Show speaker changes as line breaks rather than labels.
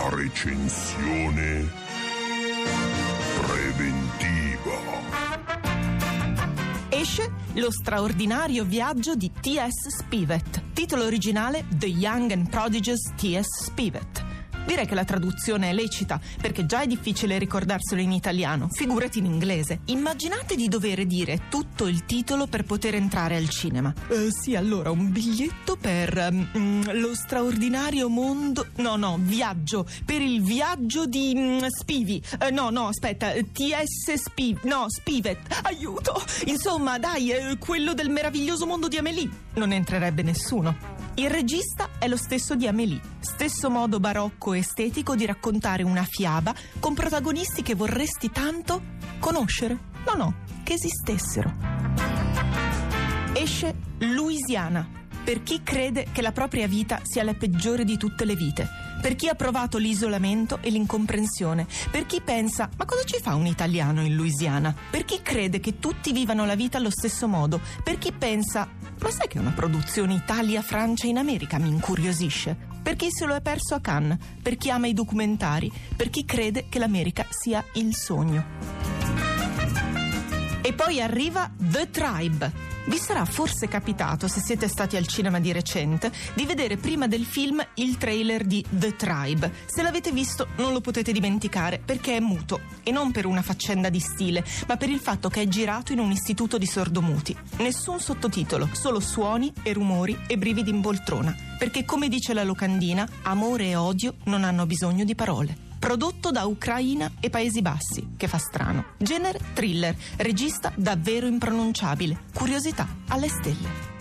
La recensione preventiva.
Esce Lo straordinario viaggio di T.S. Spivet. Titolo originale The Young and Prodigious T.S. Spivet. Direi che la traduzione è lecita, perché già è difficile ricordarselo in italiano, figurati in inglese. Immaginate di dover dire tutto il titolo per poter entrare al cinema. Eh, sì, allora, un biglietto per mm, lo straordinario mondo... No, no, viaggio. Per il viaggio di mm, Spivi. Eh, no, no, aspetta, T.S. Spiv... No, Spivet. Aiuto! Insomma, dai, eh, quello del meraviglioso mondo di Amélie. Non entrerebbe nessuno. Il regista è lo stesso di Amélie, stesso modo barocco e estetico di raccontare una fiaba con protagonisti che vorresti tanto conoscere. No, no, che esistessero. Esce Louisiana, per chi crede che la propria vita sia la peggiore di tutte le vite, per chi ha provato l'isolamento e l'incomprensione, per chi pensa ma cosa ci fa un italiano in Louisiana, per chi crede che tutti vivano la vita allo stesso modo, per chi pensa ma sai che una produzione Italia-Francia in America mi incuriosisce? Per chi se lo è perso a Cannes, per chi ama i documentari, per chi crede che l'America sia il sogno. E poi arriva The Tribe. Vi sarà forse capitato, se siete stati al cinema di recente, di vedere prima del film il trailer di The Tribe. Se l'avete visto non lo potete dimenticare perché è muto e non per una faccenda di stile, ma per il fatto che è girato in un istituto di sordomuti. Nessun sottotitolo, solo suoni e rumori e brividi in poltrona. Perché come dice la locandina, amore e odio non hanno bisogno di parole prodotto da Ucraina e Paesi Bassi, che fa strano. Genere thriller, regista davvero impronunciabile, curiosità alle stelle.